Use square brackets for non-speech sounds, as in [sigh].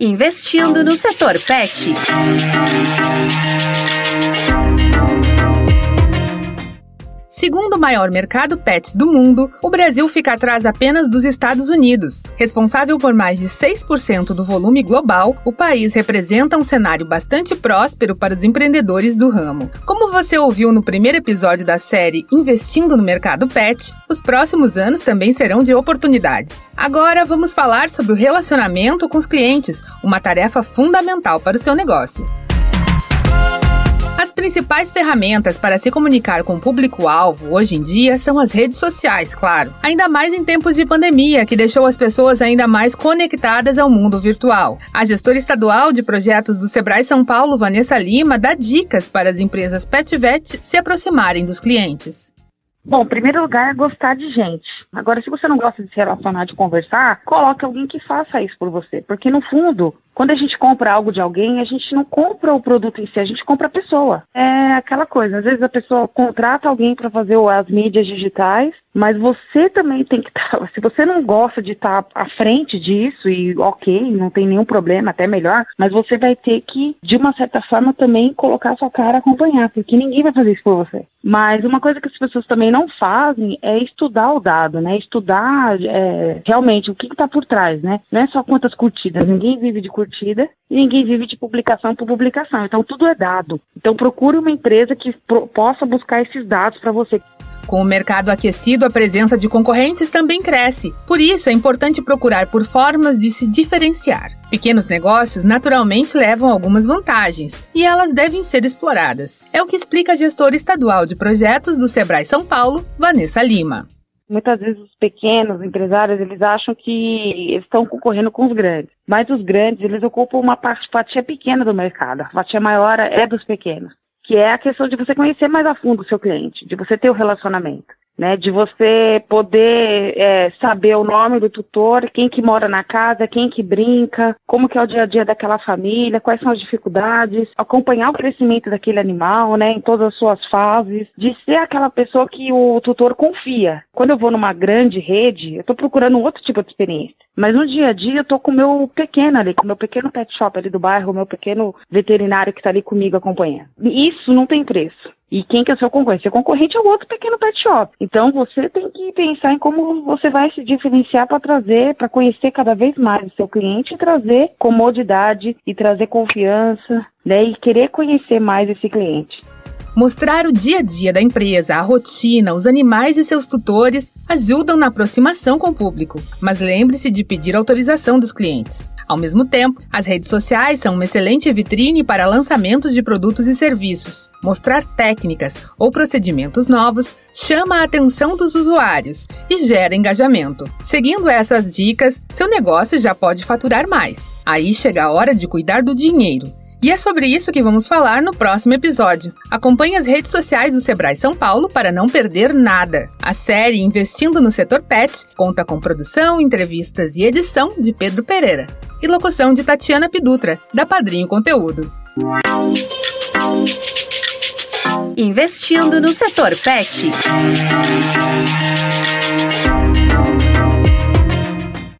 Investindo no setor pet. Segundo maior mercado pet do mundo, o Brasil fica atrás apenas dos Estados Unidos. Responsável por mais de 6% do volume global, o país representa um cenário bastante próspero para os empreendedores do ramo. Como você ouviu no primeiro episódio da série Investindo no Mercado Pet, os próximos anos também serão de oportunidades. Agora vamos falar sobre o relacionamento com os clientes, uma tarefa fundamental para o seu negócio. Principais ferramentas para se comunicar com o público-alvo hoje em dia são as redes sociais, claro. Ainda mais em tempos de pandemia, que deixou as pessoas ainda mais conectadas ao mundo virtual. A gestora estadual de projetos do Sebrae São Paulo, Vanessa Lima, dá dicas para as empresas PetVet se aproximarem dos clientes. Bom, em primeiro lugar é gostar de gente. Agora, se você não gosta de se relacionar, de conversar, coloque alguém que faça isso por você. Porque, no fundo, quando a gente compra algo de alguém, a gente não compra o produto em si, a gente compra a pessoa. É aquela coisa, às vezes a pessoa contrata alguém para fazer as mídias digitais, mas você também tem que estar. Tá, [laughs] se você não gosta de estar tá à frente disso, e ok, não tem nenhum problema, até melhor, mas você vai ter que, de uma certa forma, também colocar sua cara acompanhar, porque ninguém vai fazer isso por você. Mas uma coisa que as pessoas também não fazem é estudar o dado, né? Estudar é, realmente o que está por trás, né? Não é só quantas curtidas, ninguém vive de curtidas e ninguém vive de publicação por publicação. Então tudo é dado. Então procure uma empresa que possa buscar esses dados para você. Com o mercado aquecido, a presença de concorrentes também cresce. Por isso, é importante procurar por formas de se diferenciar. Pequenos negócios naturalmente levam algumas vantagens e elas devem ser exploradas. É o que explica a gestora estadual de projetos do Sebrae São Paulo, Vanessa Lima. Muitas vezes os pequenos empresários, eles acham que eles estão concorrendo com os grandes. Mas os grandes, eles ocupam uma parte, fatia pequena do mercado. A fatia maior é dos pequenos. Que é a questão de você conhecer mais a fundo o seu cliente, de você ter o relacionamento né, de você poder é, saber o nome do tutor, quem que mora na casa, quem que brinca, como que é o dia a dia daquela família, quais são as dificuldades, acompanhar o crescimento daquele animal, né, em todas as suas fases, de ser aquela pessoa que o tutor confia. Quando eu vou numa grande rede, eu estou procurando um outro tipo de experiência. Mas no dia a dia eu tô com o meu pequeno ali, com o meu pequeno pet shop ali do bairro, o meu pequeno veterinário que está ali comigo acompanhando. Isso não tem preço. E quem que é o seu concorrente? Seu concorrente é o outro pequeno pet shop. Então você tem que pensar em como você vai se diferenciar para trazer, para conhecer cada vez mais o seu cliente e trazer comodidade e trazer confiança, né? E querer conhecer mais esse cliente. Mostrar o dia a dia da empresa, a rotina, os animais e seus tutores ajudam na aproximação com o público. Mas lembre-se de pedir autorização dos clientes. Ao mesmo tempo, as redes sociais são uma excelente vitrine para lançamentos de produtos e serviços. Mostrar técnicas ou procedimentos novos chama a atenção dos usuários e gera engajamento. Seguindo essas dicas, seu negócio já pode faturar mais. Aí chega a hora de cuidar do dinheiro. E é sobre isso que vamos falar no próximo episódio. Acompanhe as redes sociais do Sebrae São Paulo para não perder nada. A série Investindo no Setor Pet conta com produção, entrevistas e edição de Pedro Pereira e locução de Tatiana Pidutra, da Padrinho Conteúdo. Investindo no Setor Pet.